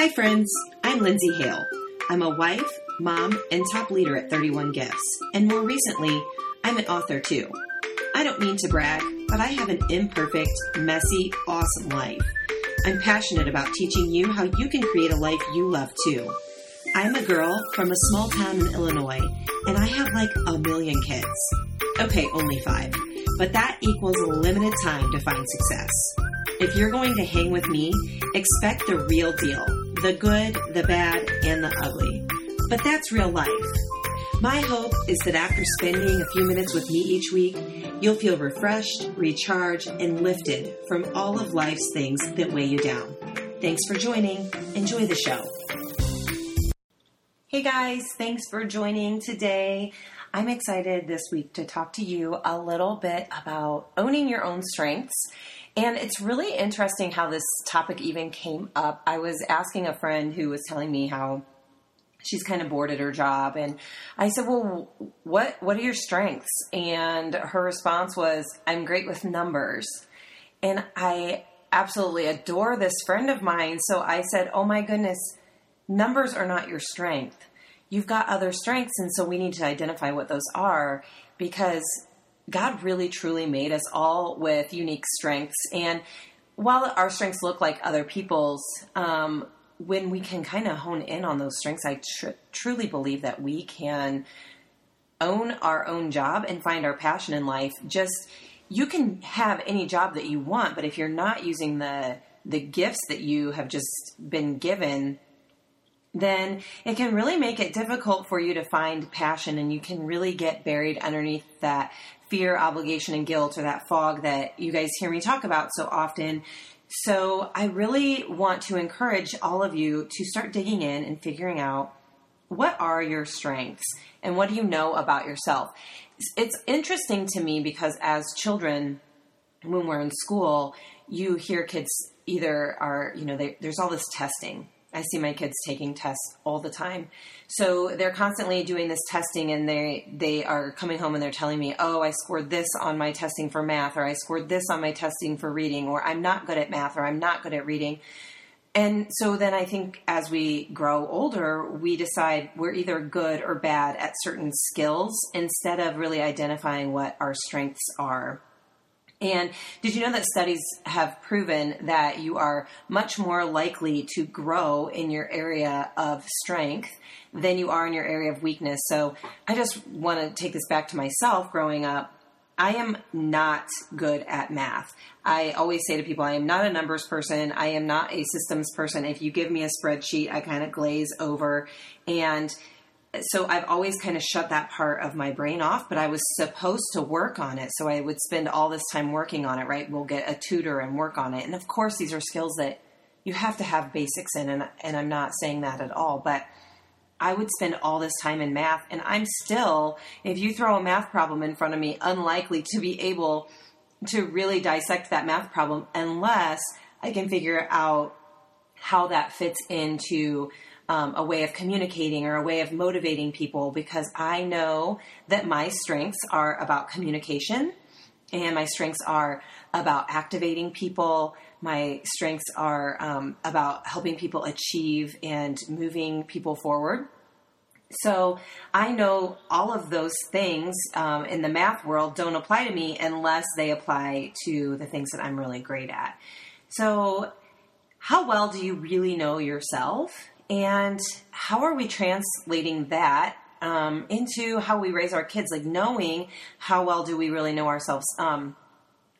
Hi, friends. I'm Lindsay Hale. I'm a wife, mom, and top leader at 31 Gifts. And more recently, I'm an author too. I don't mean to brag, but I have an imperfect, messy, awesome life. I'm passionate about teaching you how you can create a life you love too. I'm a girl from a small town in Illinois, and I have like a million kids. Okay, only five, but that equals a limited time to find success. If you're going to hang with me, expect the real deal the good, the bad, and the ugly. But that's real life. My hope is that after spending a few minutes with me each week, you'll feel refreshed, recharged, and lifted from all of life's things that weigh you down. Thanks for joining. Enjoy the show. Hey guys, thanks for joining today. I'm excited this week to talk to you a little bit about owning your own strengths. And it's really interesting how this topic even came up. I was asking a friend who was telling me how she's kind of bored at her job and I said, "Well, what what are your strengths?" And her response was, "I'm great with numbers." And I absolutely adore this friend of mine, so I said, "Oh my goodness, numbers are not your strength. You've got other strengths, and so we need to identify what those are because God really truly made us all with unique strengths. And while our strengths look like other people's, um, when we can kind of hone in on those strengths, I tr- truly believe that we can own our own job and find our passion in life. Just you can have any job that you want, but if you're not using the the gifts that you have just been given then it can really make it difficult for you to find passion and you can really get buried underneath that fear, obligation, and guilt or that fog that you guys hear me talk about so often. So I really want to encourage all of you to start digging in and figuring out what are your strengths and what do you know about yourself. It's interesting to me because as children, when we're in school, you hear kids either are, you know, they, there's all this testing I see my kids taking tests all the time. So they're constantly doing this testing and they they are coming home and they're telling me, "Oh, I scored this on my testing for math or I scored this on my testing for reading or I'm not good at math or I'm not good at reading." And so then I think as we grow older, we decide we're either good or bad at certain skills instead of really identifying what our strengths are. And did you know that studies have proven that you are much more likely to grow in your area of strength than you are in your area of weakness? So I just want to take this back to myself growing up. I am not good at math. I always say to people, I am not a numbers person. I am not a systems person. If you give me a spreadsheet, I kind of glaze over. And so I've always kind of shut that part of my brain off, but I was supposed to work on it. So I would spend all this time working on it, right? We'll get a tutor and work on it. And of course, these are skills that you have to have basics in. And, and I'm not saying that at all, but I would spend all this time in math. And I'm still, if you throw a math problem in front of me, unlikely to be able to really dissect that math problem unless I can figure out how that fits into um, a way of communicating or a way of motivating people because I know that my strengths are about communication and my strengths are about activating people. My strengths are um, about helping people achieve and moving people forward. So I know all of those things um, in the math world don't apply to me unless they apply to the things that I'm really great at. So, how well do you really know yourself? And how are we translating that um, into how we raise our kids? Like knowing how well do we really know ourselves? Um,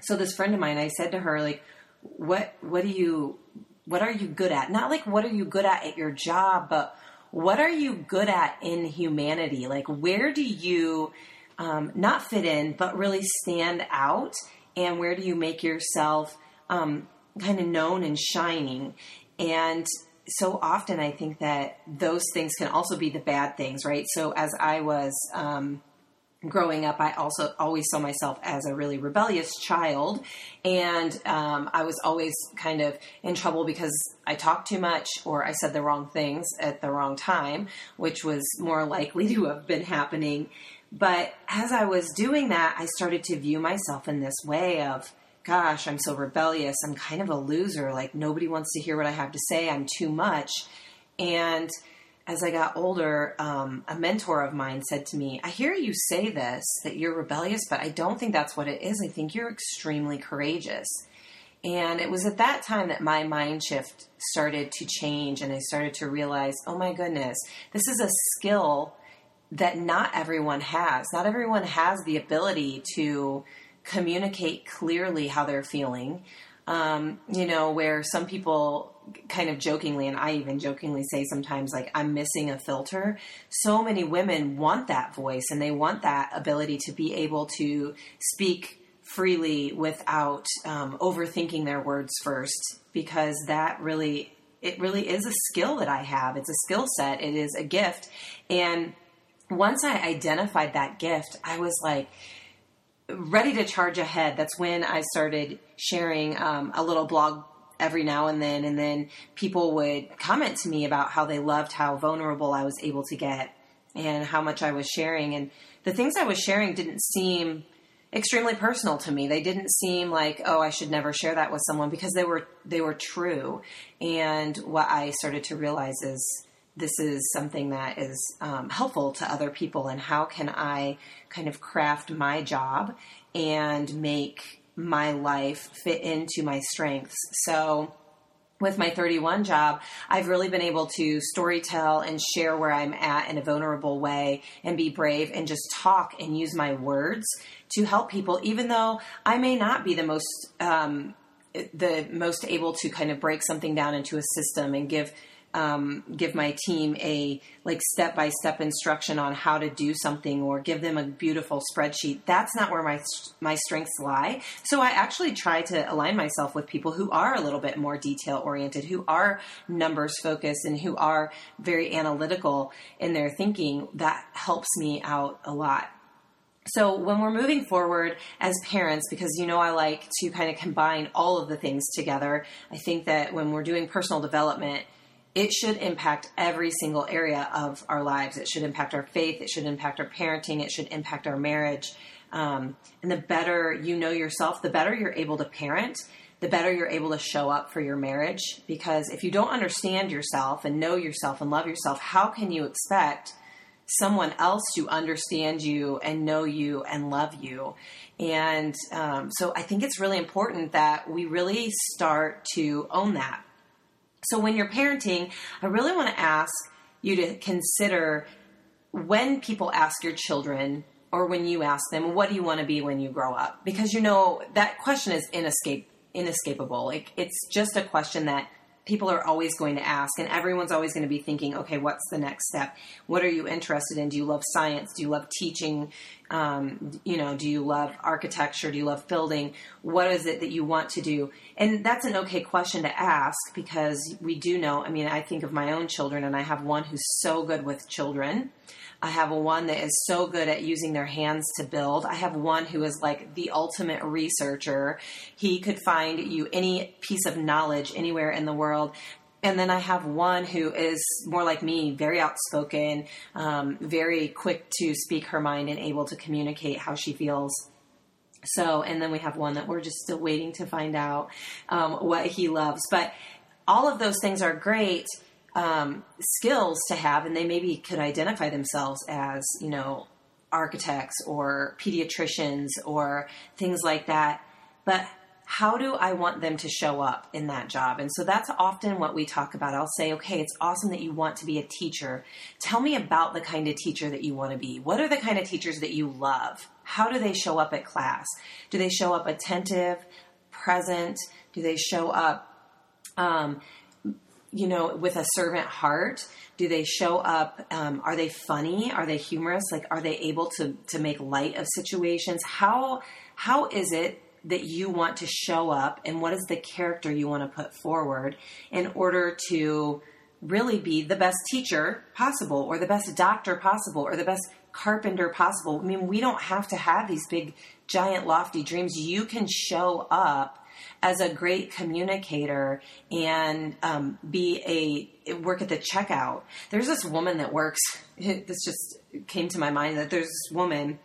so this friend of mine, I said to her, like, what what do you what are you good at? Not like what are you good at at your job, but what are you good at in humanity? Like where do you um, not fit in, but really stand out? And where do you make yourself um, kind of known and shining? And so often I think that those things can also be the bad things, right? So as I was um, growing up, I also always saw myself as a really rebellious child, and um, I was always kind of in trouble because I talked too much or I said the wrong things at the wrong time, which was more likely to have been happening. But as I was doing that, I started to view myself in this way of gosh, I'm so rebellious. I'm kind of a loser. Like nobody wants to hear what I have to say. I'm too much. And as I got older, um, a mentor of mine said to me, I hear you say this, that you're rebellious, but I don't think that's what it is. I think you're extremely courageous. And it was at that time that my mind shift started to change, and I started to realize, oh my goodness, this is a skill that not everyone has. Not everyone has the ability to communicate clearly how they're feeling. Um, you know, where some people kind of jokingly, and I even jokingly say sometimes, like, I'm missing a filter. So many women want that voice and they want that ability to be able to speak freely without um, overthinking their words first, because that really, it really is a skill that I have. It's a skill set, it is a gift. And once I identified that gift, I was like, ready to charge ahead. That's when I started sharing um, a little blog every now and then, and then people would comment to me about how they loved how vulnerable I was able to get and how much I was sharing. And the things I was sharing didn't seem extremely personal to me. They didn't seem like, oh, I should never share that with someone because they were they were true. And what I started to realize is this is something that is um, helpful to other people, and how can I kind of craft my job and make my life fit into my strengths? So, with my 31 job, I've really been able to storytell and share where I'm at in a vulnerable way and be brave and just talk and use my words to help people, even though I may not be the most um, the most able to kind of break something down into a system and give um, give my team a like step by step instruction on how to do something or give them a beautiful spreadsheet. That's not where my my strengths lie. So I actually try to align myself with people who are a little bit more detail oriented, who are numbers focused, and who are very analytical in their thinking. That helps me out a lot. So when we're moving forward as parents, because you know I like to kind of combine all of the things together, I think that when we're doing personal development it should impact every single area of our lives. It should impact our faith. It should impact our parenting. It should impact our marriage. Um, and the better you know yourself, the better you're able to parent, the better you're able to show up for your marriage. Because if you don't understand yourself and know yourself and love yourself, how can you expect someone else to understand you and know you and love you? And um, so I think it's really important that we really start to own that so when you're parenting, I really want to ask you to consider when people ask your children or when you ask them, what do you want to be when you grow up? Because you know that question is inescape, inescapable. Like it's just a question that people are always going to ask, and everyone's always going to be thinking, okay, what's the next step? What are you interested in? Do you love science? Do you love teaching? Um, you know, do you love architecture? Do you love building? What is it that you want to do? And that's an okay question to ask because we do know. I mean, I think of my own children, and I have one who's so good with children. I have one that is so good at using their hands to build. I have one who is like the ultimate researcher. He could find you any piece of knowledge anywhere in the world. And then I have one who is more like me, very outspoken, um, very quick to speak her mind and able to communicate how she feels. So, and then we have one that we're just still waiting to find out um, what he loves. But all of those things are great um, skills to have, and they maybe could identify themselves as, you know, architects or pediatricians or things like that. But how do I want them to show up in that job? And so that's often what we talk about. I'll say, okay, it's awesome that you want to be a teacher. Tell me about the kind of teacher that you want to be. What are the kind of teachers that you love? How do they show up at class? Do they show up attentive, present? Do they show up um, you know, with a servant heart? Do they show up? Um, are they funny? Are they humorous? Like, are they able to to make light of situations? How how is it that you want to show up, and what is the character you want to put forward in order to really be the best teacher possible, or the best doctor possible, or the best carpenter possible? I mean, we don't have to have these big, giant, lofty dreams. You can show up as a great communicator and um, be a work at the checkout. There's this woman that works. This just came to my mind that there's this woman.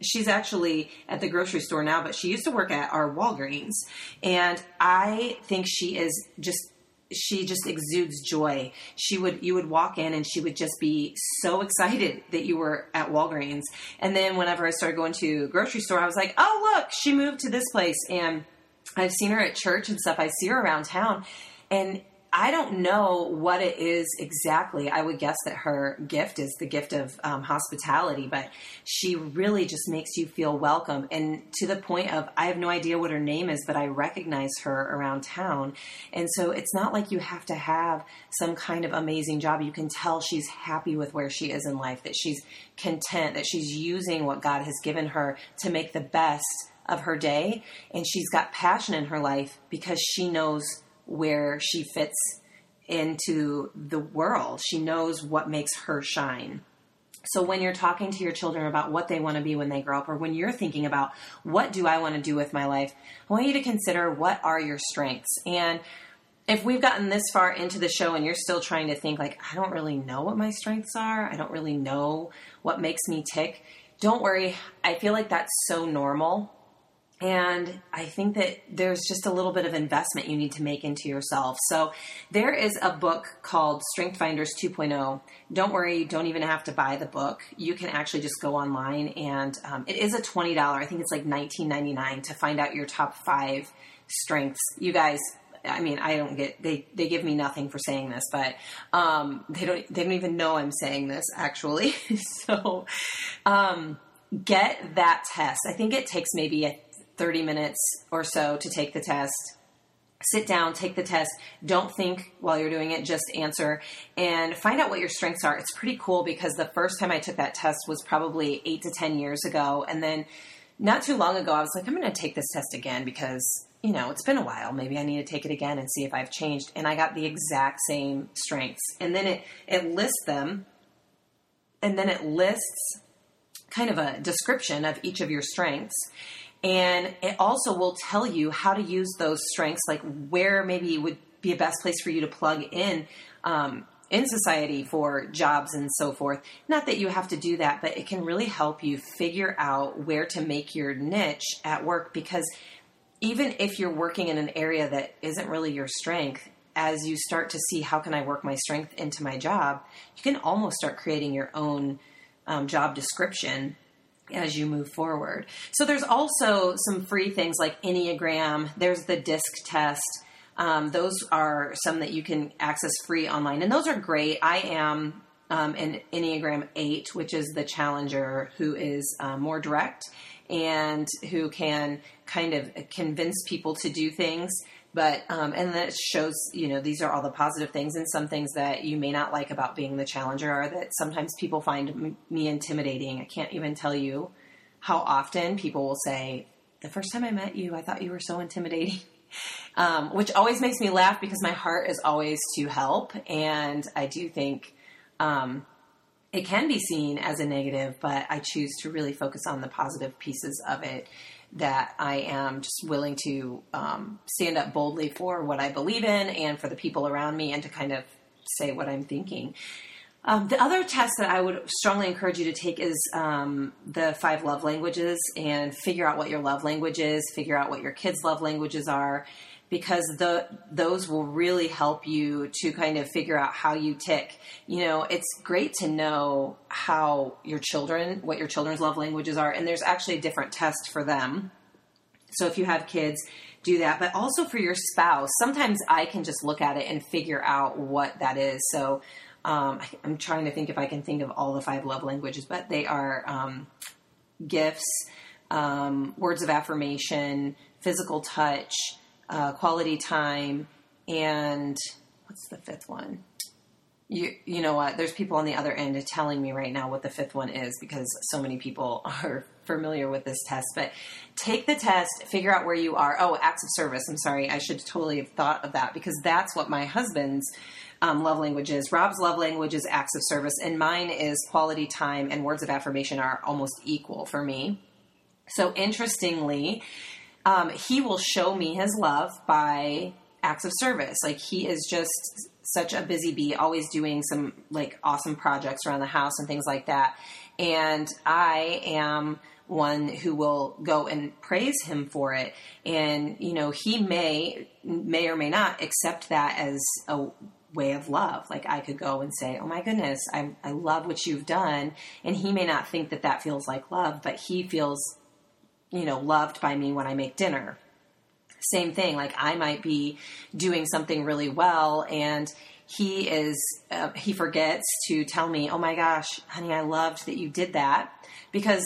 she's actually at the grocery store now, but she used to work at our Walgreens. And I think she is just she just exudes joy. She would you would walk in and she would just be so excited that you were at Walgreens. And then whenever I started going to grocery store, I was like, "Oh, look, she moved to this place." And I've seen her at church and stuff. I see her around town. And I don't know what it is exactly. I would guess that her gift is the gift of um, hospitality, but she really just makes you feel welcome. And to the point of, I have no idea what her name is, but I recognize her around town. And so it's not like you have to have some kind of amazing job. You can tell she's happy with where she is in life, that she's content, that she's using what God has given her to make the best of her day. And she's got passion in her life because she knows where she fits into the world. She knows what makes her shine. So when you're talking to your children about what they want to be when they grow up, or when you're thinking about what do I want to do with my life, I want you to consider what are your strengths. And if we've gotten this far into the show and you're still trying to think like, I don't really know what my strengths are, I don't really know what makes me tick, don't worry. I feel like that's so normal and I think that there's just a little bit of investment you need to make into yourself. So there is a book called Strength Finders 2.0. Don't worry, you don't even have to buy the book. You can actually just go online and um, it is a $20. I think it's like $19.99 to find out your top five strengths. You guys, I mean, I don't get they they give me nothing for saying this, but um, they don't they don't even know I'm saying this actually. so um, get that test. I think it takes maybe a 30 minutes or so to take the test. Sit down, take the test. Don't think while you're doing it, just answer and find out what your strengths are. It's pretty cool because the first time I took that test was probably eight to 10 years ago. And then not too long ago, I was like, I'm going to take this test again because, you know, it's been a while. Maybe I need to take it again and see if I've changed. And I got the exact same strengths. And then it, it lists them and then it lists kind of a description of each of your strengths. And it also will tell you how to use those strengths, like where maybe would be a best place for you to plug in um, in society for jobs and so forth. Not that you have to do that, but it can really help you figure out where to make your niche at work because even if you're working in an area that isn't really your strength, as you start to see how can I work my strength into my job, you can almost start creating your own um, job description as you move forward. So there's also some free things like Enneagram. There's the DISC test. Um, those are some that you can access free online, and those are great. I am um, an Enneagram 8, which is the challenger who is uh, more direct and who can kind of convince people to do things. But, um, and that shows, you know, these are all the positive things, and some things that you may not like about being the challenger are that sometimes people find me intimidating. I can't even tell you how often people will say, The first time I met you, I thought you were so intimidating. Um, which always makes me laugh because my heart is always to help. And I do think um, it can be seen as a negative, but I choose to really focus on the positive pieces of it that I am just willing to um, stand up boldly for what I believe in and for the people around me and to kind of say what I'm thinking. Um, the other test that I would strongly encourage you to take is um, the five love languages and figure out what your love language is, figure out what your kids' love languages are, because the those will really help you to kind of figure out how you tick. You know, it's great to know how your children, what your children's love languages are, and there's actually a different test for them. So if you have kids, do that, but also for your spouse. Sometimes I can just look at it and figure out what that is. So um, I, am trying to think if I can think of all the five love languages, but they are um, gifts, um, words of affirmation, physical touch, uh, quality time, and what's the fifth one? You you know what? There's people on the other end telling me right now what the fifth one is because so many people are familiar with this test. But take the test, figure out where you are. Oh, acts of service. I'm sorry, I should totally have thought of that because that's what my husband's um, love language is. Rob's love language is acts of service, and mine is quality time and words of affirmation are almost equal for me. So interestingly, um, he will show me his love by acts of service. Like he is just such a busy bee, always doing some like awesome projects around the house and things like that. And I am one who will go and praise him for it and you know he may may or may not accept that as a way of love like i could go and say oh my goodness i, I love what you've done and he may not think that that feels like love but he feels you know loved by me when i make dinner same thing like i might be doing something really well and he is uh, he forgets to tell me oh my gosh honey i loved that you did that because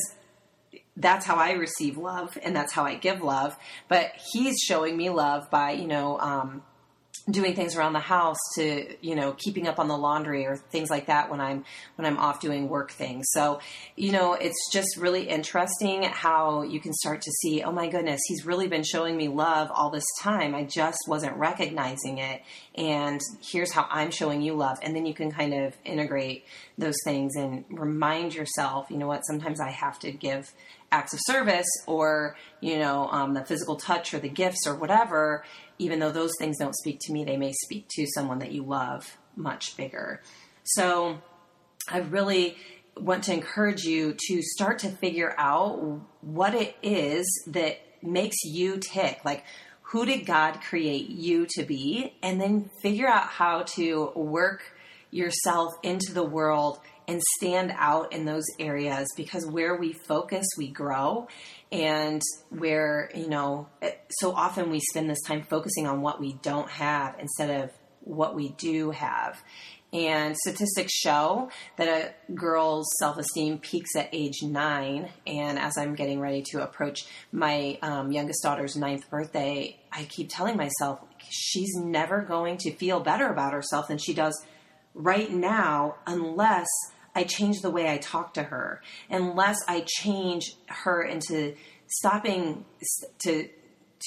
that's how I receive love and that's how I give love. But he's showing me love by, you know, um, doing things around the house to you know keeping up on the laundry or things like that when i'm when i'm off doing work things. So you know it's just really interesting how you can start to see oh my goodness he's really been showing me love all this time. I just wasn't recognizing it. And here's how i'm showing you love. And then you can kind of integrate those things and remind yourself you know what sometimes i have to give acts of service or you know um, the physical touch or the gifts or whatever even though those things don't speak to me, they may speak to someone that you love much bigger. So I really want to encourage you to start to figure out what it is that makes you tick. Like, who did God create you to be? And then figure out how to work yourself into the world and stand out in those areas because where we focus, we grow. And where, you know, so often we spend this time focusing on what we don't have instead of what we do have. And statistics show that a girl's self esteem peaks at age nine. And as I'm getting ready to approach my um, youngest daughter's ninth birthday, I keep telling myself she's never going to feel better about herself than she does right now unless I change the way I talk to her, unless I change her into stopping to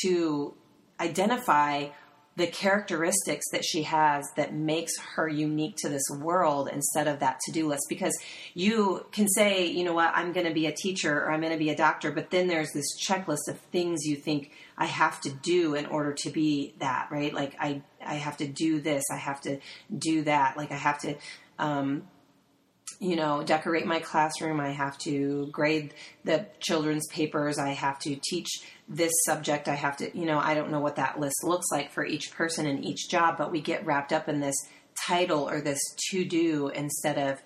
to identify the characteristics that she has that makes her unique to this world instead of that to-do list. Because you can say you know what? I'm going to be a teacher or i'm going to be a doctor but then there's this checklist of things you think i have to do in order to be that right? Like i i have to do this i have to do that like i have to um, you know, decorate my classroom. I have to grade the children's papers. I have to teach this subject. I have to, you know, I don't know what that list looks like for each person and each job, but we get wrapped up in this title or this to do instead of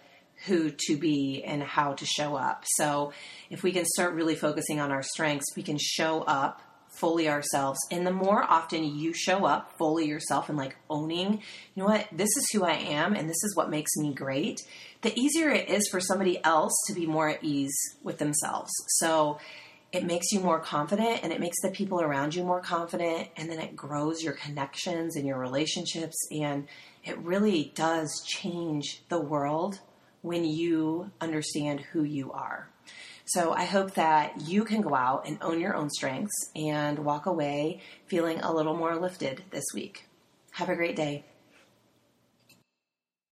who to be and how to show up. So if we can start really focusing on our strengths, we can show up fully ourselves. And the more often you show up fully yourself and like owning, you know what, this is who I am and this is what makes me great, the easier it is for somebody else to be more at ease with themselves. So it makes you more confident and it makes the people around you more confident and then it grows your connections and your relationships and it really does change the world when you understand who you are. So I hope that you can go out and own your own strengths and walk away feeling a little more lifted this week. Have a great day.